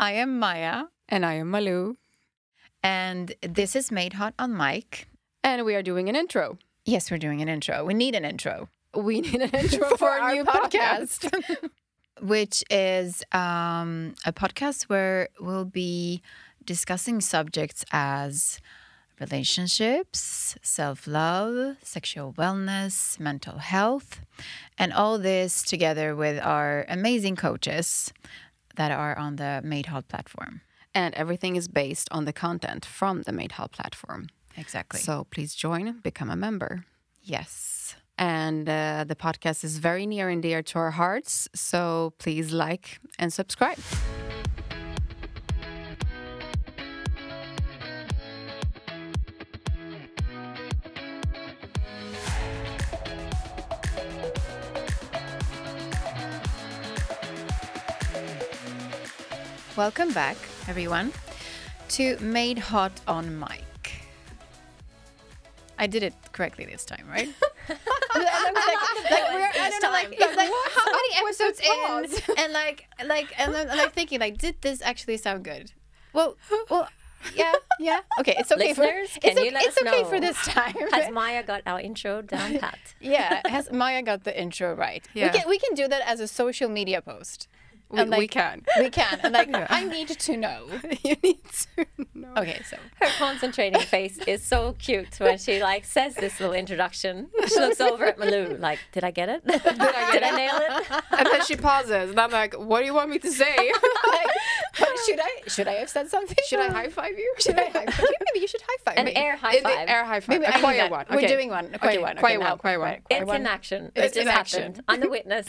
I am Maya, And I am Malou. and this is Made Hot on Mic. And we are doing an intro. Yes, we're doing an intro. We need an intro, We need an intro for, our, new podcast. which is um, a podcast where we'll be discussing subjects as relationships, self love, sexual wellness, mental health, and all this together with our amazing coaches that are on the Made Hot platform. and everything is based on the content from the Made Hot platform. Exactly. So please join, become a member. yes. And uh, the podcast is very near and dear to our hearts. So please like and subscribe. Welcome back, everyone, to Made Hot on Mic. I did it correctly this time, right? like, like, we're, I don't like, it's like how many episodes in, and like, like, and then like thinking, like, did this actually sound good? Well, well, yeah, yeah. Okay, it's okay Listeners, for can it's, you okay, let it's us okay know? for this time. Has Maya got our intro down pat? yeah, has Maya got the intro right? Yeah. We can we can do that as a social media post. We, And, we can. We can, and like, I need to know. you need to know. Okay, so Her concentrating face is so cute when she like says this little introduction. She looks over at Malou like, "Did I get it? Did I, get it? nail it?" And then she pauses, and I'm like, "What do you want me to say? like, should I should I have said something? Should I high five you? Should I high five you? Maybe you should high five An me. air high five. air high five. Maybe a I quiet one. We're doing one. A quiet Okay, one. Okay, quiet one. Quiet one. Quiet It's one. in action. It's It just in action. happened. I'm the witness.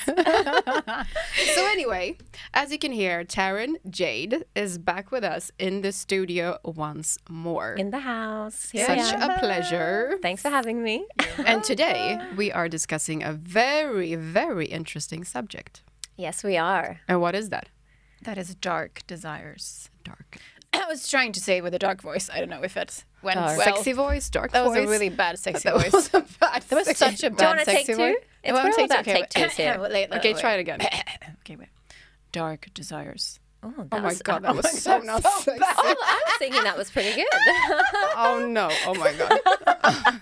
So anyway, as you can hear, Taryn Jade is back with us in the studio once more. in the house. Here I Such am. a pleasure. Thanks for having me. And today we are discussing a very, very interesting subject. Yes, we are. And what is that? That is dark desires. Dark. I was trying to say with a dark voice. I don't know if it went Dark. well. Sexy voice, dark voice? That was a really bad sexy That voice. was a bad That was sexy such a voice. bad wanna take sexy two? voice. It's I wanna okay, take wait. twos here. Wait, wait, Okay, try it again. okay, wait. Dark desires. Oh, Oh my was- god, that was so not sexy. Oh, I was thinking that was pretty good. Oh no, oh my god.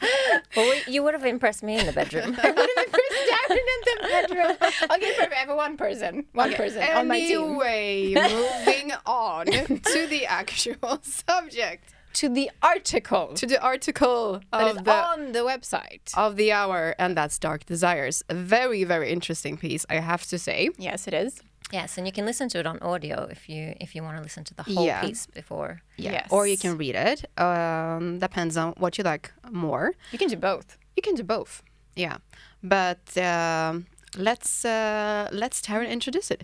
well, we, you would have impressed me in the bedroom. I would have impressed been in the bedroom. Okay, perfect. I one person. One person on my team. Anyway, moving on to the actual subject. To the article To the article that is of the on the website. of the hour, and that's Dark Desires. A very, very interesting piece, I have to say. Yes, it is. Yes, and you can listen to it on audio if you if you want to listen to the whole Yeah. piece before. Yes. Or you can read it. Um, depends on what you like more. You can do both. You can do both. Yeah, but um, let's uh, let's Taryn introduce it.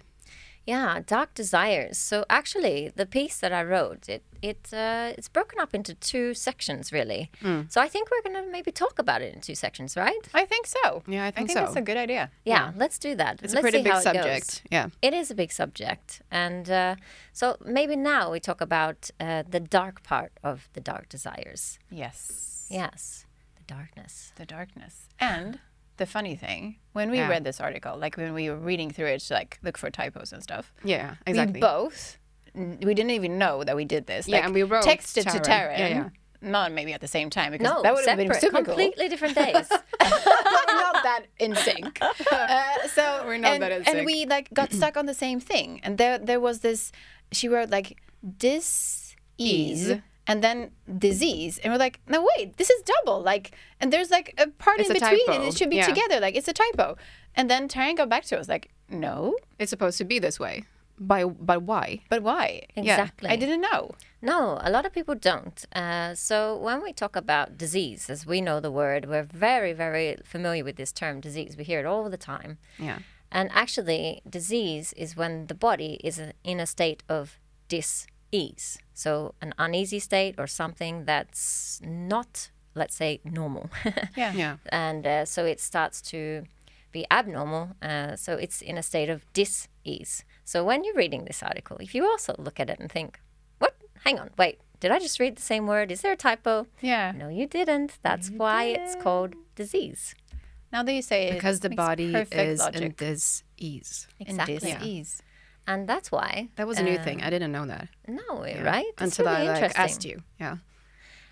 Yeah, dark desires. So actually, the piece that I wrote, it it uh, it's broken up into two sections really. So I think we're gonna maybe talk about it in two sections, right? I think so. Yeah, I think I think so. that's a good idea. Yeah, let's do that. It's let's a pretty see big how it goes. subject. Yeah. It is a big subject, and uh, so maybe now we talk about uh, the dark part of the dark desires. Yes. Yes, the darkness. The darkness. And the funny thing, when we Yeah. read this article, like when we were reading through it to like look for typos and stuff, Yeah, exactly. we both we didn't even know that we did this. Yeah, Like, and we wrote texted to Taryn. Taryn. Yeah, yeah. Not maybe at the same time because No, that would have been super cool. completely different days. Not that in sync. Uh, so We're not and, that in sync. and we like got stuck on the same thing. And there there was this. She wrote like dis ease. Ease. And then disease, and we're like, no, wait, this is double. Like, and there's like a part It's in a between, and it should be Yeah. together. Like, it's a typo. And then Taryn got back to us, like, no, It's supposed to be this way. By but why? but why? exactly. I didn't know. No, a lot of people don't. Uh, so when we talk about disease, as we know the word, we're very, very familiar with this term disease. We hear it all the time. Yeah. And actually, disease is when the body is in a state of dis-ease. So an uneasy state or something that's not, let's say, normal. Yeah. Yeah. and uh, so it starts to be abnormal. Uh, so it's in a state of dis-ease. So when you're reading this article, if you also look at it and think, what? Hang on, wait, did I just read the same word? Is there a typo? Yeah. No, you didn't. That's why it's called disease. Now that you say it, Because the makes body perfect is in logic. this ease. in Exactly. dis-ease. And that's why. That was a new uh, thing. I didn't know that. No, Yeah. right? It's Until really I like asked you. Yeah.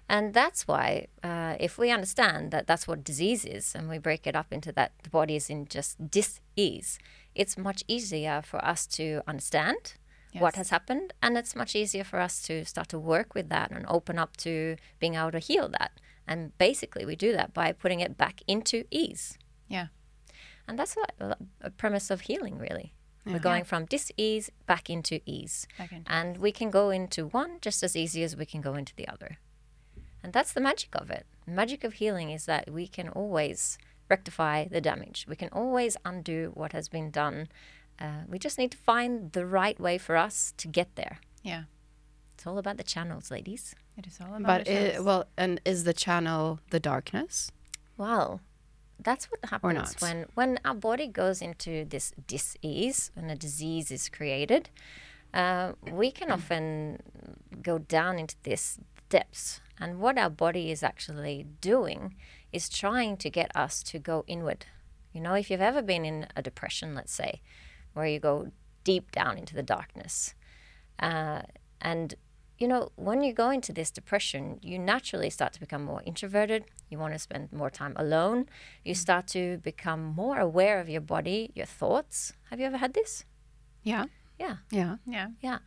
And that's why, uh, if we understand that that's what disease is, and we break it up into that the body is in just dis-ease, it's much easier for us to understand what has happened, and it's much easier for us to start to work with that and open up to being able to heal that. And basically, we do that by putting it back into ease, Yeah. and that's a premise of healing, really. We're going from dis-ease back into ease. Back into and we can go into one just as easy as we can go into the other. And that's the magic of it. The magic of healing is that we can always rectify the damage. We can always undo what has been done. Uh, we just need to find the right way for us to get there. Yeah. It's all about the channels, ladies. It is all about But the it, channels. well, and is the channel the darkness? Well, that's what happens when when our body goes into this dis-ease and a disease is created. Uh, we can often go down into this depths, and what our body is actually doing is trying to get us to go inward. You know, if you've ever been in a depression, let's say, where you go deep down into the darkness, uh, and you know, when you go into this depression, you naturally start to become more introverted. You want to spend more time alone. You start to become more aware of your body, your thoughts. Have you ever had this? Yeah. Yeah, Yeah. yeah. yeah.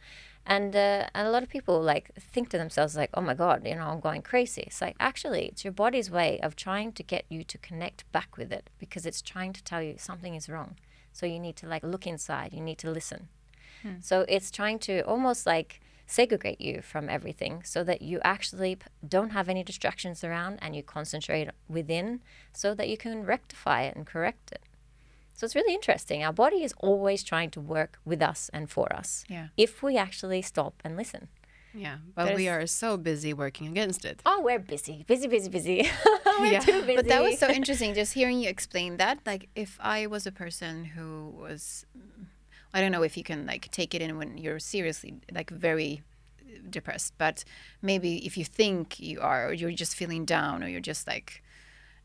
And, uh, and a lot of people like think to themselves like, "Oh my God, you know, I'm going crazy." It's like actually, it's your body's way of trying to get you to connect back with it because it's trying to tell you something is wrong. So you need to like look inside. You need to listen. So it's trying to almost like segregate you from everything so that you actually don't have any distractions around and you concentrate within so that you can rectify it and correct it. So it's really interesting. Our body is always trying to work with us and for us Yeah. if we actually stop and listen. Yeah. But we are so busy working against it. Oh, we're busy, busy, busy, busy. we're Yeah. too busy. But that was so interesting just hearing you explain that. Like, if I was a person who was, I don't know if you can like take it in when you're seriously like very depressed, but maybe if you think you are, or you're just feeling down, or you're just like,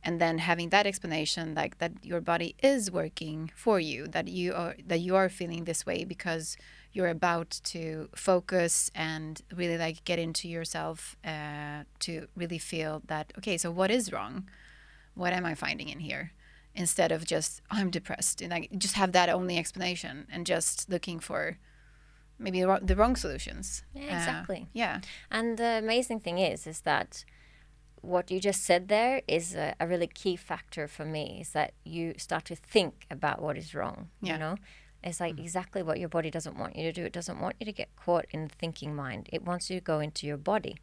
and then having that explanation like that your body is working for you that you are that you are feeling this way because you're about to focus and really like get into yourself uh, to really feel that okay so what is wrong? What am i finding in here instead of just i'm depressed and like just have that only explanation and just looking for maybe the wrong- the wrong solutions Yeah, Uh, exactly. yeah And the amazing thing is, is that what you just said there is a, a really key factor for me. Is that you start to think about what is wrong. Yeah. You know, it's like exactly what your body doesn't want you to do. It doesn't want you to get caught in the thinking mind. It wants you to go into your body.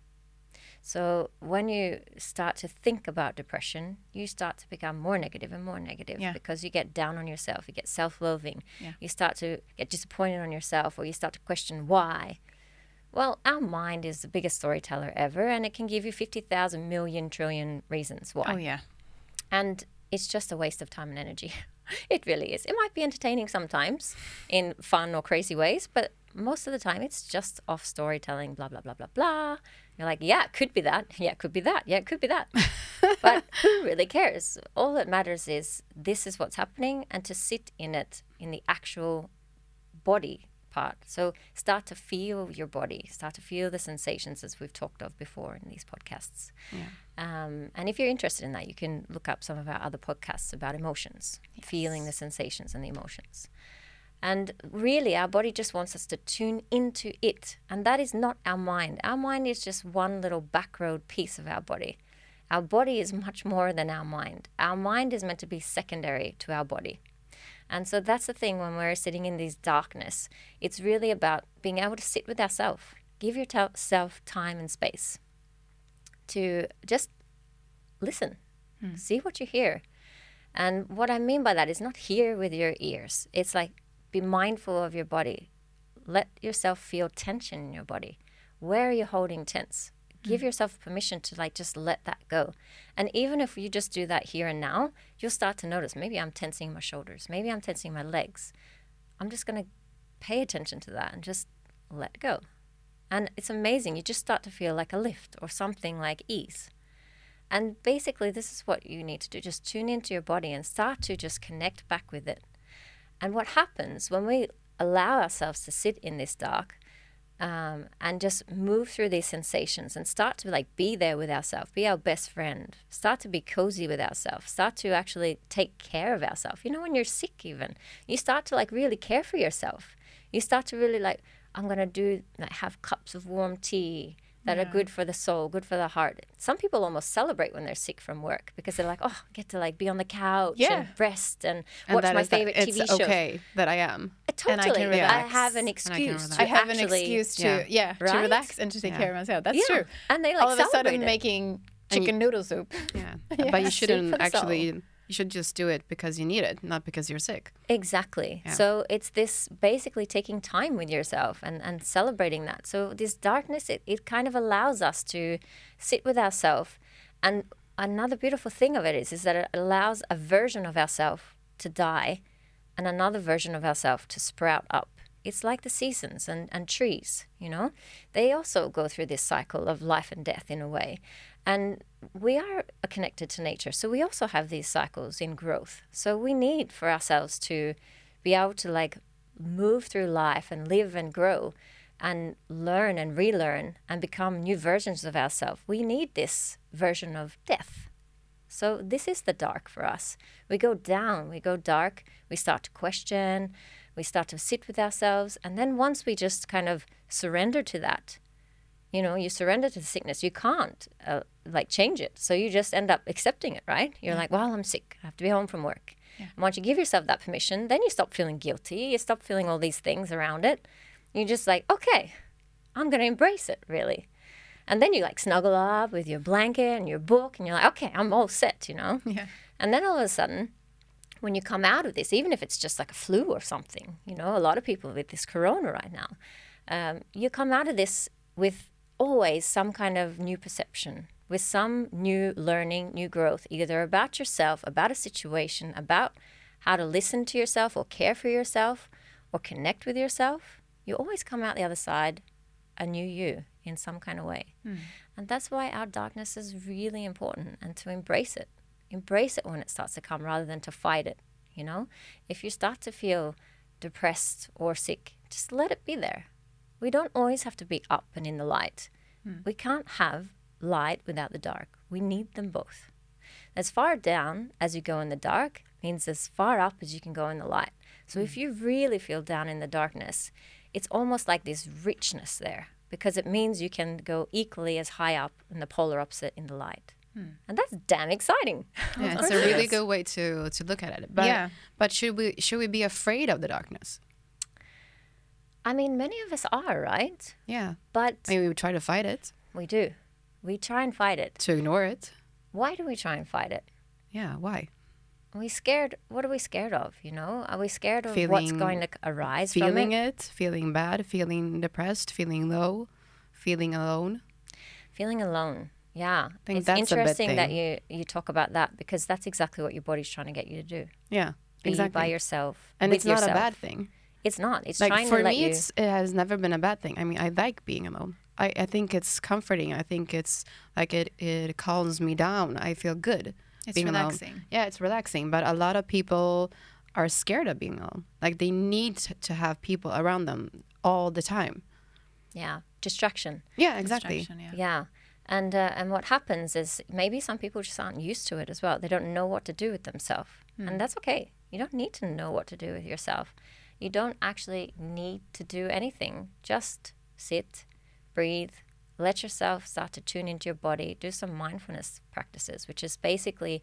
So when you start to think about depression, you start to become more negative and more negative Yeah. because you get down on yourself. You get self-loathing. Yeah. You start to get disappointed on yourself, or you start to question why. Well, our mind is the biggest storyteller ever, and it can give you 50,000 million trillion reasons why. oh yeah And it's just a waste of time and energy. it really is. It might be entertaining sometimes in fun or crazy ways, but most of the time it's just off storytelling, blah, blah, blah, blah, blah. You're like, yeah, it could be that. Yeah, it could be that. Yeah, it could be that. but who really cares? All that matters is this is what's happening and to sit in it in the actual body part. So start to feel your body, start to feel the sensations as we've talked of before in these podcasts. Um, and if you're interested in that, you can look up some of our other podcasts about emotions, feeling the sensations and the emotions. And really, our body just wants us to tune into it. And that is not our mind. Our mind is just one little back road piece of our body. Our body is much more than our mind. Our mind is meant to be secondary to our body. And so that's the thing when we're sitting in this darkness. It's really about being able to sit with ourselves, give yourself time and space to just listen, hmm. see what you hear. And what I mean by that is not hear with your ears. It's like be mindful of your body. Let yourself feel tension in your body. Where are you holding tense? Give mm. yourself permission to like just let that go. And even if you just do that here and now, you'll start to notice maybe I'm tensing my shoulders, maybe I'm tensing my legs. I'm just going to pay attention to that and just let go. And it's amazing. You just start to feel like a lift or something like ease. And basically, this is what you need to do just tune into your body and start to just connect back with it. And what happens when we allow ourselves to sit in this dark um, and just move through these sensations and start to like be there with ourselves, be our best friend, start to be cozy with ourselves, start to actually take care of ourselves. You know, when you're sick, even you start to like really care for yourself. You start to really like, I'm gonna do like have cups of warm tea that are good for the soul, good for the heart. Some people almost celebrate when they're sick from work because they're like, oh, I get to like be on the couch Yeah. and rest and, And watch my is that favorite it's show. okay that I am. Uh, And I Totally. can I have an And I excuse to I have an excuse to Yeah. yeah, to Right? relax and to take Yeah. care of myself. That's Yeah. true. And they like All of a sudden it. making chicken noodle soup. Yeah. Yeah. But you shouldn't for the soul. actually you should just do it because you need it, not because you're sick. Exactly. Yeah. So it's this basically taking time with yourself and, and celebrating that. So this darkness, it, it kind of allows us to sit with ourselves. And another beautiful thing of it is, is that it allows a version of ourselves to die and another version of ourselves to sprout up. It's like the seasons and, and trees, you know? They also go through this cycle of life and death in a way. And we are connected to nature. So we also have these cycles in growth. So we need for ourselves to be able to like move through life and live and grow and learn and relearn and become new versions of ourselves. We need this version of death. So this is the dark for us. We go down, we go dark, we start to question, we start to sit with ourselves, and then once we just kind of surrender to that, you know, you surrender to the sickness, you can't uh, like change it. So you just end up accepting it, right? You're like, well, I'm sick. I have to be home from work. And once you give yourself that permission, then you stop feeling guilty. You stop feeling all these things around it. You're just like, okay, I'm going to embrace it, really. And then you like snuggle up with your blanket and your book, and you're like, okay, I'm all set, you know? Yeah. And then all of a sudden, when you come out of this, even if it's just like a flu or something, you know, a lot of people with this corona right now, um, you come out of this with always some kind of new perception, with some new learning, new growth, either about yourself, about a situation, about how to listen to yourself or care for yourself or connect with yourself. You always come out the other side a new you in some kind of way. Hmm. And that's why our darkness is really important and to embrace it. Embrace it when it starts to come rather than to fight it, you know? If you start to feel depressed or sick, just let it be there. We don't always have to be up and in the light. Hmm. We can't have light without the dark. We need them both. As far down as you go in the dark means as far up as you can go in the light. So if hmm. you really feel down in the darkness, it's almost like this richness there because it means you can go equally as high up in the polar opposite in the light. Hmm. And that's damn exciting. Yeah, it's a really good way to to look at it. But Yeah. but should we should we be afraid of the darkness? I mean, many of us are, right? Yeah. But I mean, we would try to fight it, we do. We try and fight it. to ignore it. Why do we try and fight it? Yeah. Why? Are we scared? What are we scared of? You know, are we scared of what's going to arise from it? Feeling it? it, feeling bad, feeling depressed, feeling low, feeling alone. Feeling alone. Yeah, think it's that's a big interesting that you you talk about that because that's exactly what your body's trying to get you to do. Yeah. Be Exactly. by yourself, and it's not yourself. a bad thing. It's not. It's like trying for to let me you. it's it has never been a bad thing i mean i like being alone i, I think it's comforting i think it's like it it calms me down i feel good It's being alone. relaxing. yeah it's relaxing but a lot of people are scared of being alone like they need to have people around them all the time yeah, distraction. yeah exactly Distraction, yeah. Yeah. And uh, and what happens is maybe some people just aren't used to it as well. They don't know what to do with themselves, and that's okay. You don't need to know what to do with yourself. You don't actually need to do anything. Just sit, breathe, let yourself start to tune into your body. Do some mindfulness practices, which is basically,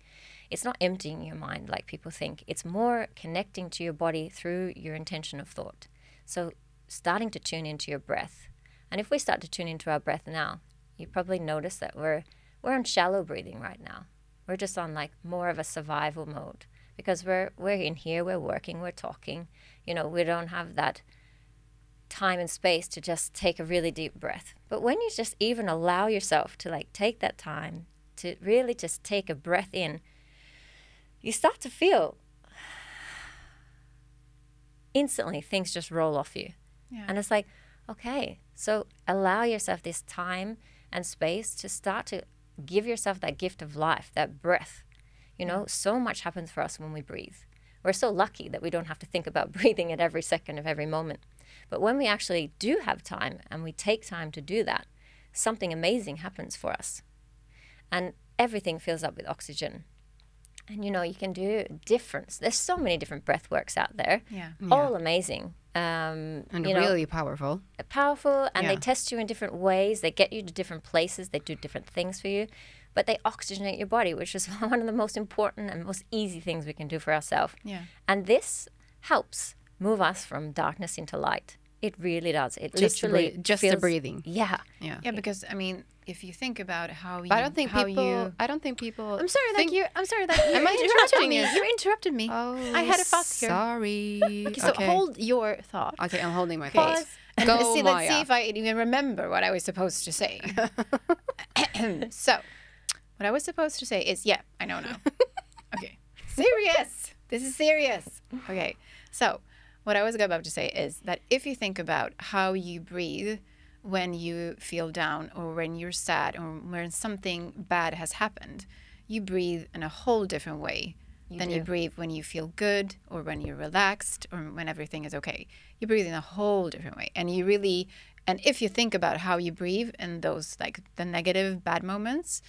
it's not emptying your mind like people think. It's more connecting to your body through your intention of thought. So starting to tune into your breath. And if we start to tune into our breath now, you probably notice that we're we're on shallow breathing right now. We're just on like more of a survival mode because we're we're in here, we're working, we're talking. You know, we don't have that time and space to just take a really deep breath. But when you just even allow yourself to like take that time to really just take a breath in, you start to feel instantly things just roll off you. Yeah. And it's like, okay, so allow yourself this time and space to start to give yourself that gift of life, that breath. You know, so much happens for us when we breathe. We're so lucky that we don't have to think about breathing at every second of every moment. But when we actually do have time and we take time to do that, something amazing happens for us. And everything fills up with oxygen. And you know, you can do difference. There's so many different breath works out there. Yeah. All amazing. Um, And you know, really powerful. powerful and they test you in different ways. They get you to different places. They do different things for you, but they oxygenate your body, which is one of the most important and most easy things we can do for ourselves. Yeah. And this helps move us from darkness into light. It really does. It Just the literally breath- just the breathing. Yeah. Yeah. Yeah, because I mean, if you think about how you, I don't think how people. you. I don't think people. I'm sorry think, that you. I'm sorry that you Am I interrupted interrupting me. you? You interrupted me. Oh, I had a thought here. Sorry. Okay, so hold your thought. Okay, I'm holding my Okay. thoughts. And Go, see, let's see if I even remember what I was supposed to say. so, what I was supposed to say is, yeah, I know now. okay, serious. This is serious. Okay, so what I was about to say is that if you think about how you breathe when you feel down or when you're sad or when something bad has happened, you breathe in a whole different way than you breathe when you feel good or when you're relaxed or when everything is okay. You breathe in a whole different way. And you really, and if you think about how you breathe in those like the negative, bad moments,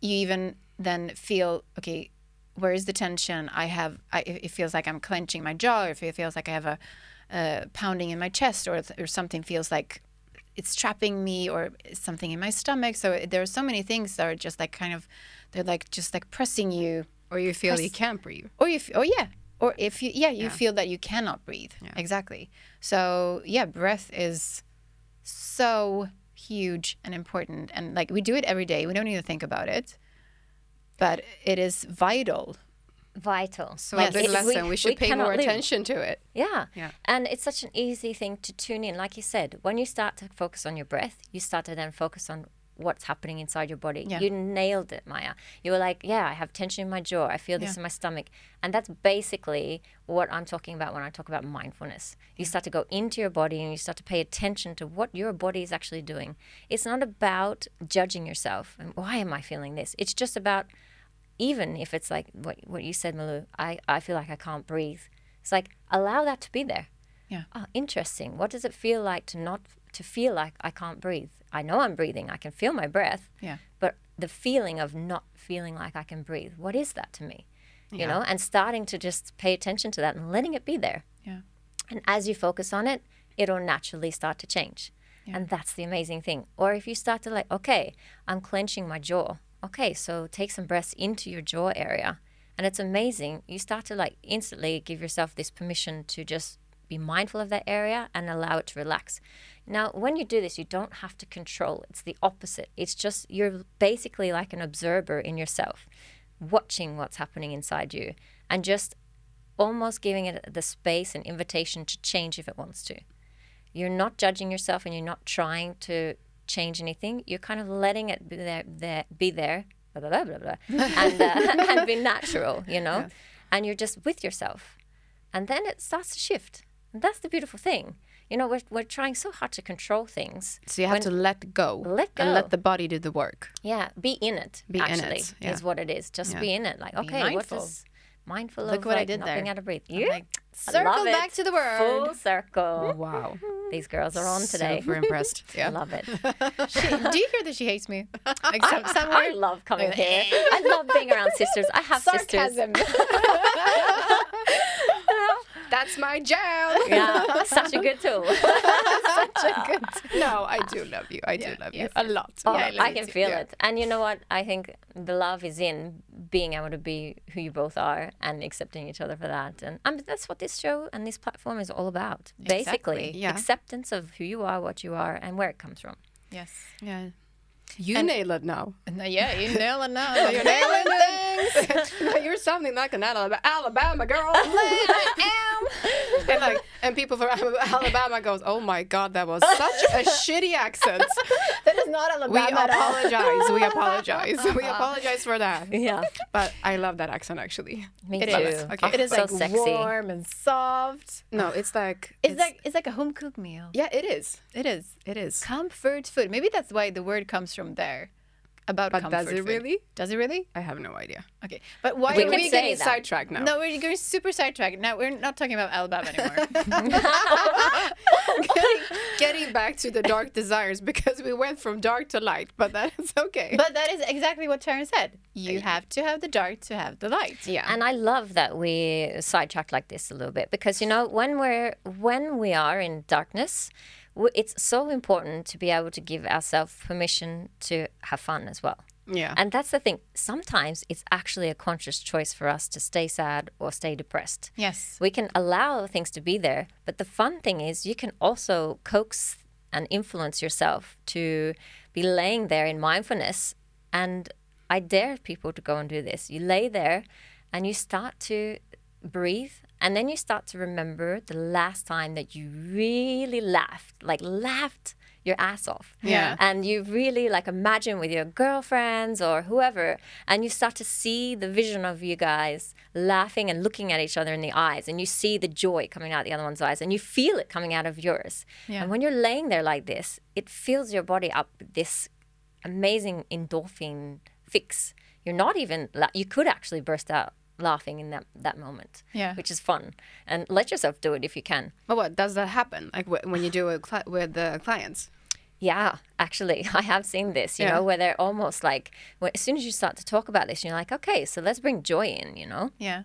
you even then feel, okay, where is the tension? I have, I, it feels like I'm clenching my jaw, or if it feels like I have a, a pounding in my chest, or, or something feels like it's trapping me or something in my stomach. So uh, there are so many things that are just like kind of, they're like just like pressing you Or you feel you can't breathe. or you oh yeah or if you yeah you feel that you cannot breathe exactly so yeah breath is so huge and important and like we do it every day we don't even think about it but it is vital Vital. So Yes. a lesson. We, should pay cannot more live. attention to it. Yeah. Yeah. And it's such an easy thing to tune in. Like you said, when you start to focus on your breath, you start to then focus on what's happening inside your body. Yeah. You nailed it, Maya. You were like, yeah, I have tension in my jaw. I feel this Yeah. in my stomach. And that's basically what I'm talking about when I talk about mindfulness. You start to go into your body and you start to pay attention to what your body is actually doing. It's not about judging yourself and why am I feeling this? It's just about even if it's like what what you said, Malou, I, I feel like I can't breathe. It's like allow that to be there. Yeah. Oh, interesting. What does it feel like to not to feel like I can't breathe? I know I'm breathing. I can feel my breath. Yeah. But the feeling of not feeling like I can breathe, what is that to me? You Yeah. know, and starting to just pay attention to that and letting it be there. Yeah. And as you focus on it, it'll naturally start to change. Yeah. And that's the amazing thing. Or if you start to like, okay, I'm clenching my jaw. Okay, so take some breaths into your jaw area. And it's amazing. You start to like instantly give yourself this permission to just be mindful of that area and allow it to relax. Now, when you do this, you don't have to control. It's the opposite. It's just you're basically like an observer in yourself, watching what's happening inside you and just almost giving it the space and invitation to change if it wants to. You're not judging yourself and you're not trying to change anything. You're kind of letting it be there, there be there, blah, blah, blah, blah, blah, and, uh, and be natural, you know? And you're just with yourself. And then it starts to shift. And that's the beautiful thing. You know, we're, we're trying so hard to control things. So you have When- to let go. Let And let the body do the work. Yeah, be in it. Be in actually, it, yeah. is what it is. Just Yeah. be in it. Like, okay, what mindful. does mindful Look of what I like, did not there. being to breathe? I'm You like circle back to the world Full circle. Wow. These girls are on today. Super impressed. I Yeah. love it. She, do you hear that she hates me some, I somewhere love coming here. I love being around sisters. I have sisters. Sarcasm That's my jam. Yeah, such a good tool. such a good no, I do love you. I do love you a lot. Oh, Yeah, love I can feel Yeah. it. And you know what? I think the love is in being able to be who you both are and accepting each other for that. And I mean, that's what this show and this platform is all about. Basically, Exactly, yeah. acceptance of who you are, what you are, and where it comes from. yes Yeah. You nail it now. no, yeah you nail it now you're nailing things no, you're something like an Alabama, Alabama girl. I am. and like, and people from Alabama goes, "Oh my God, that was such a shitty accent." that is not Alabama We at all. apologize. We apologize. We uh-huh. apologize for that. Yeah, But I love that accent actually. me It too. is. Okay. It is so like sexy. warm and soft. No, it's like It's, like it's like a home cooked meal. yeah, it is. It is It is. comfort food. Maybe that's why the word comes from there. About But comfort does it food. really? Does it really? I have no idea. Okay, but why We are we getting that. sidetracked now. No, we're going super sidetracked. Now we're not talking about Alabama anymore. getting, getting back to the dark desires because we went from dark to light, but that's okay. but that is exactly what Taryn said. You have to have the dark to have the light. yeah. And I love that we sidetrack like this a little bit because you know when we're when we are in darkness, w- it's so important to be able to give ourselves permission to have fun as well. yeah. And that's the thing. Sometimes it's actually a conscious choice for us to stay sad or stay depressed. Yes. We can allow things to be there, but the fun thing is you can also coax and influence yourself to be laying there in mindfulness. And I dare people to go and do this. You lay there and you start to breathe, and then you start to remember the last time that you really laughed, like laughed your ass off. Yeah. And you really like imagine with your girlfriends or whoever, and you start to see the vision of you guys laughing and looking at each other in the eyes, and you see the joy coming out the other one's eyes, and you feel it coming out of yours. Yeah. And when you're laying there like this, it fills your body up with this amazing endorphin fix. You're not even, la- you could actually burst out laughing in that, that moment, Yeah. which is fun. And let yourself do it if you can. but what does that happen? Like wh- when you do it with the clients? Yeah, actually, I have seen this, you Yeah. know, where they're almost like, when, as soon as you start to talk about this, you're like, okay, so let's bring joy in, you know? Yeah.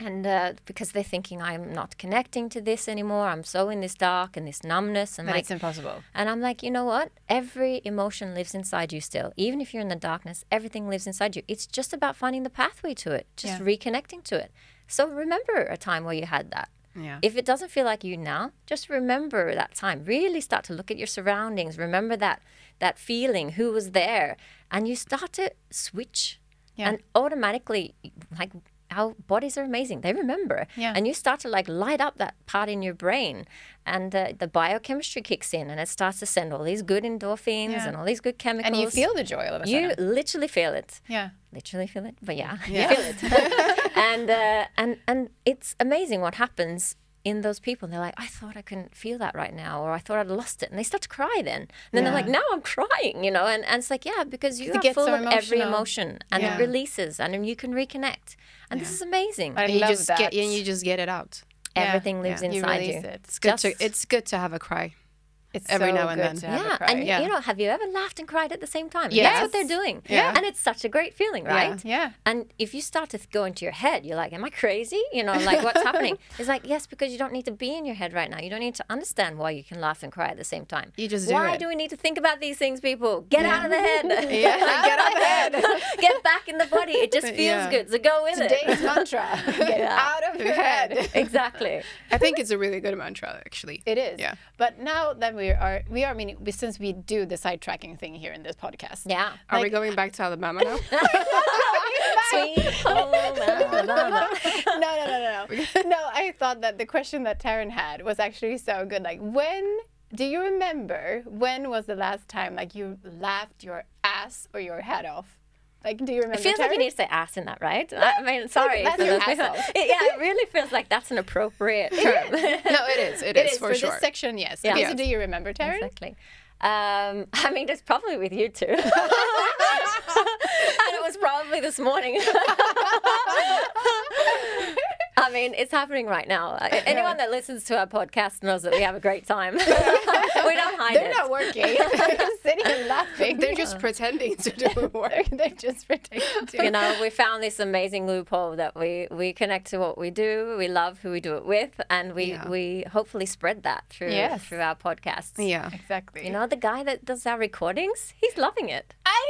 And uh, because they're thinking, I'm not connecting to this anymore. I'm so in this dark and this numbness. And But like, it's impossible. and I'm like, you know what? Every emotion lives inside you still. Even if you're in the darkness, everything lives inside you. It's just about finding the pathway to it, just Yeah. reconnecting to it. So remember a time where you had that. Yeah. If it doesn't feel like you now, just remember that time. Really start to look at your surroundings. Remember that that feeling, who was there, and you start to switch. Yeah. And automatically, like our bodies are amazing. They remember. Yeah. And you start to like light up that part in your brain, and uh, the biochemistry kicks in, and it starts to send all these good endorphins Yeah. and all these good chemicals. And you feel the joy all of a You sudden. literally feel it Yeah. literally feel it, but yeah, Yeah. you feel it. and uh, and and it's amazing what happens in those people. And they're like, I thought I couldn't feel that right now, or I thought I'd lost it, and they start to cry. Then, and then they're like, now I'm crying, you know, and, and it's like, yeah, because you It are full so of every emotion, and Yeah. it releases, and you can reconnect, and this is amazing. I And you love just that. get and you just get it out. Yeah. Everything lives Yeah. Inside release you. it. It's good to it's good to have a cry. It's every so now and then. to have a yeah, and Yeah. you know, have you ever laughed and cried at the same time? Yes. That's what they're doing. Yeah. and it's such a great feeling, right? Yeah. And if you start to go into your head, you're like, "Am I crazy?" You know, like what's happening? It's like, yes, because you don't need to be in your head right now. You don't need to understand why you can laugh and cry at the same time. You just do why it. do we need to think about these things, people? Get out of the head. Yeah, get out of the head. Get back in the body. It just feels Yeah. good. So go with Today's it. mantra: get Yeah. out of your head. exactly. I think it's a really good mantra, actually. It is. Yeah. But now that we are, we are, I mean, since we do the sidetracking thing here in this podcast. Yeah. Are we going back to Alabama now? Sweet Alabama. no, no, no, no, no. no, I thought that the question that Taryn had was actually so good. Like, when do you remember when was the last time like you laughed your ass or your head off? Like, do you remember? It feels like you need to say ass in that, right? I mean, sorry. that's for your those asshole. It- yeah, it really feels like that's an appropriate term. no, it is. It is, is for, for sure. this section, yes. Yeah. Okay, so do you remember, Taryn? Exactly. Um, I mean, it's probably with you too. and it was probably this morning. I mean, it's happening right now. Uh, Anyone that listens to our podcast knows that we have a great time. we don't hide They're it. not working. They're just sitting and laughing. They're just pretending to do work. They're, they're just pretending to. you know, we found this amazing loophole that we we connect to what we do. We love who we do it with, and we Yeah. we hopefully spread that through Yes. through our podcasts. Yeah. Exactly. You know, the guy that does our recordings, he's loving it. I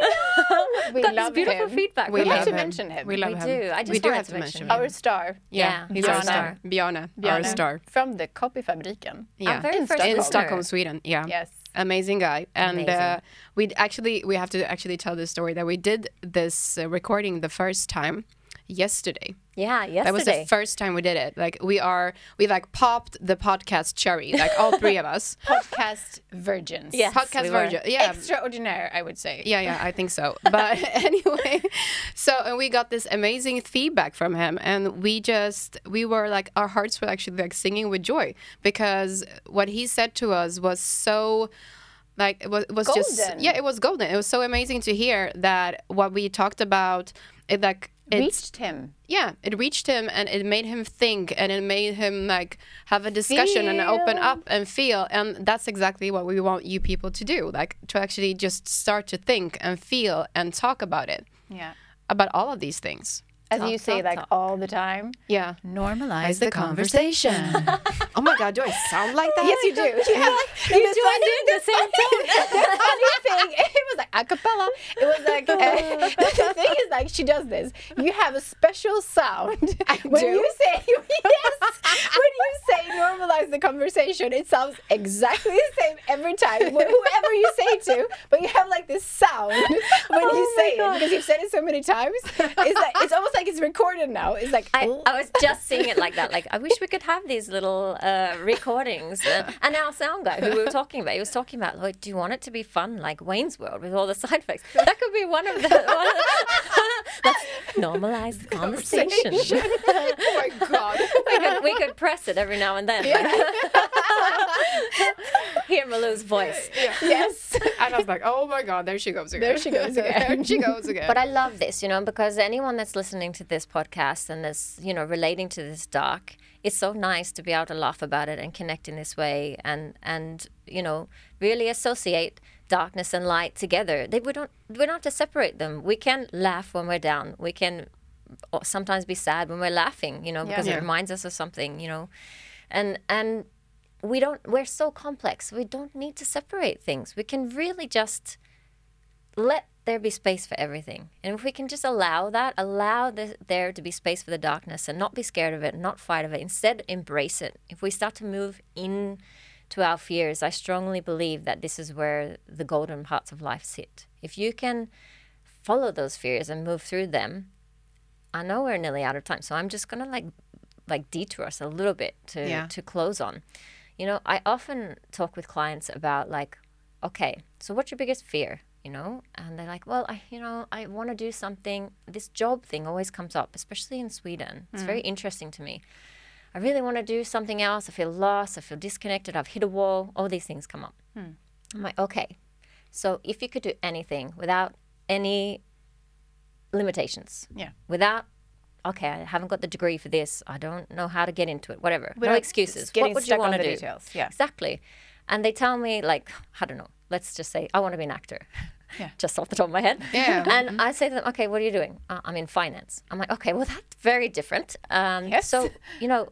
know. we Got love this beautiful him. feedback. We We from have love to him. him. mention him. We love We him. do. I just we do wanted have to to mention mention him. Our star. Yeah, he's Bjarne. our star. Bjarne, our star. From the Copyfabriken. Yeah. very In first Stockholm. in. Stockholm, Sweden. Yeah. Yes. Amazing guy. And Amazing. uh, we actually we have to actually tell the story that we did this uh, recording the first time yesterday. Yeah, yesterday. That was the first time we did it. Like we are we like popped the podcast cherry, like all three of us. Podcast virgins. Yes, podcast we virgin. Yeah. Extraordinaire, I would say. Yeah, yeah, I think so. But anyway, so and we got this amazing feedback from him, and we just we were like our hearts were actually like singing with joy because what he said to us was so Like it was, it was just yeah, it was golden. It was so amazing to hear that what we talked about it like it's Reached him. yeah, it reached him and it made him think and it made him like have a discussion and open up and feel and that's exactly what we want you people to do. Like to actually just start to think and feel and talk about it. Yeah. About all of these things. As Talk, you say, talk, like talk. all the time. Yeah. Normalize the the conversation. Oh my god, do I sound like that? yes, you do. You You two are doing the same tone. the funny thing, it was like a cappella. It was like uh, the thing is like she does this. You have a special sound when do? you say yes. when you say normalize the conversation, it sounds exactly the same every time. wh- Whoever you say to, but you have like this sound when you Oh my say it because you've said it so many times. It's like it's almost like it's recorded now. It's like I, I was just seeing it like that. Like, I wish we could have these little uh, recordings. Uh, and our sound guy, who we were talking about, he was talking about, like, do you want it to be fun, like Wayne's World, with all the side effects? That could be one of the. One of the let's normalize the conversation. oh my god. we, could, we could press it every now and then. Hear Malou's voice. yes. And I was like, oh my god, there she goes again. There she goes again. there she goes again. But I love this, you know, because anyone that's listening to this podcast and is, you know, relating to this dark, it's so nice to be able to laugh about it and connect in this way and and you know really associate darkness and light together. They, we don't we don't have to separate them. We can laugh when we're down. We can sometimes be sad when we're laughing, you know, because Yeah. it reminds us of something, you know, and and we don't we're so complex. We don't need to separate things. We can really just let there be space for everything. And if we can just allow that, allow the, there to be space for the darkness and not be scared of it, not fight of it, instead embrace it. If we start to move in to our fears, I strongly believe that this is where the golden parts of life sit. If you can follow those fears and move through them, I know we're nearly out of time, so I'm just gonna like like detour us a little bit to Yeah. to close on. You know, I often talk with clients about like, okay, so what's your biggest fear? You know, and they're like, well, I you know, I want to do something. This job thing always comes up, especially in Sweden. It's very hmm. interesting to me. I really want to do something else. I feel lost. I feel disconnected. I've hit a wall. All these things come up. Hmm. I'm like, okay, so if you could do anything without any limitations, Yeah. without okay, I haven't got the degree for this. I don't know how to get into it. Whatever. no excuses. What would you want to do? details, yeah. Exactly. And they tell me like, I don't know. Let's just say I want to be an actor. Yeah. Just off the top of my head. Yeah. And I say to them, okay, what are you doing? Uh, I'm in finance. I'm like, okay, well that's very different. Um, Yes. So you know,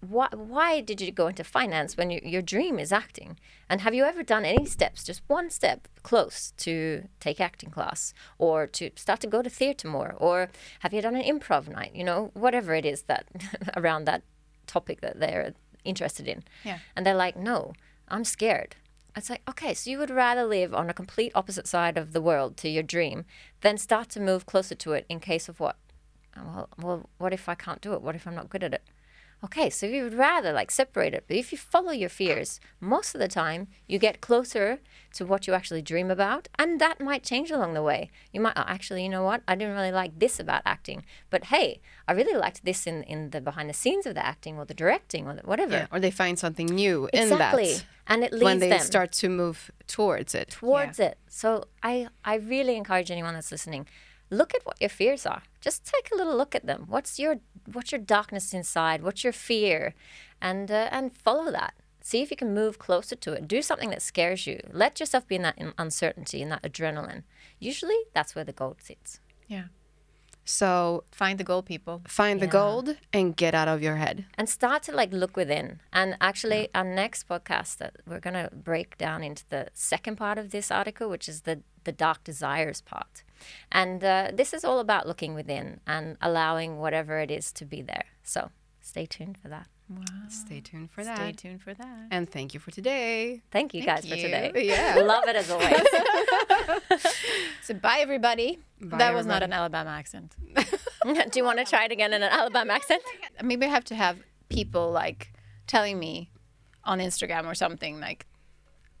why why did you go into finance when you, your dream is acting? And have you ever done any steps, just one step close to take acting class or to start to go to theatre more? Or have you done an improv night? You know, whatever it is that around that topic that they're interested in. Yeah. And they're like, no, I'm scared. It's like, okay, so you would rather live on a complete opposite side of the world to your dream than start to move closer to it in case of what? Well, well, what if I can't do it? What if I'm not good at it? Okay, so you would rather like separate it. But if you follow your fears, most of the time you get closer to what you actually dream about, and that might change along the way. You might oh, actually, you know what? I didn't really like this about acting, but hey, I really liked this in in the behind the scenes of the acting or the directing or the, whatever. yeah. Or they find something new Exactly, in that and it leads when they them start to move towards it. towards it. So I I really encourage anyone that's listening, look at what your fears are. Just take a little look at them. What's your what's your darkness inside? What's your fear, and uh, and follow that. See if you can move closer to it. Do something that scares you. Let yourself be in that uncertainty, in that adrenaline. Usually, that's where the gold sits. Yeah. So Find the gold, people. find the gold and get out of your head. and start to like look within. And actually, our next podcast that we're gonna break down into the second part of this article, which is the the dark desires part. And uh, this is all about looking within and allowing whatever it is to be there. So stay tuned for that. Stay tuned for that. Stay tuned for that. And thank you for today. Thank you guys for today. Yeah. Love it as always. So bye everybody. Bye, that was not an Alabama accent. Do you want to try it again in an Alabama accent? Maybe I have to have people like telling me on Instagram or something like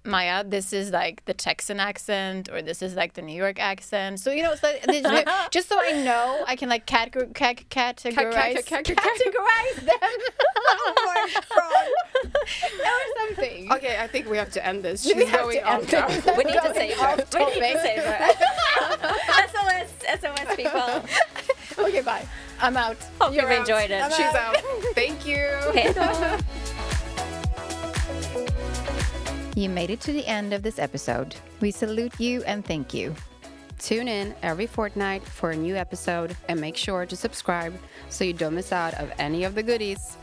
Maya, this is like the Texan accent, or this is like the New York accent. So you know, so that- just so I know, I can like categor- ca- categorize ca- ca- categorize them. oh my god, or something. Okay, I think we have to end this. She's We have going to off end now. this. We need to Going save off her. We need to topic. save her. SOS, SOS people. Okay, bye. I'm out. Hope You're you've out. enjoyed it. I'm She's out. out. Thank you. You made it to the end of this episode. We salute you and thank you. Tune in every fortnight for a new episode and make sure to subscribe so you don't miss out of any of the goodies.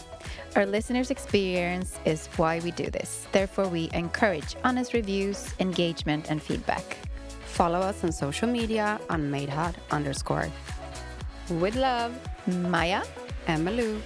Our listeners' experience is why we do this. Therefore, we encourage honest reviews, engagement, and feedback. Follow us on social media on madehot underscore. With love, Maya, and Malou.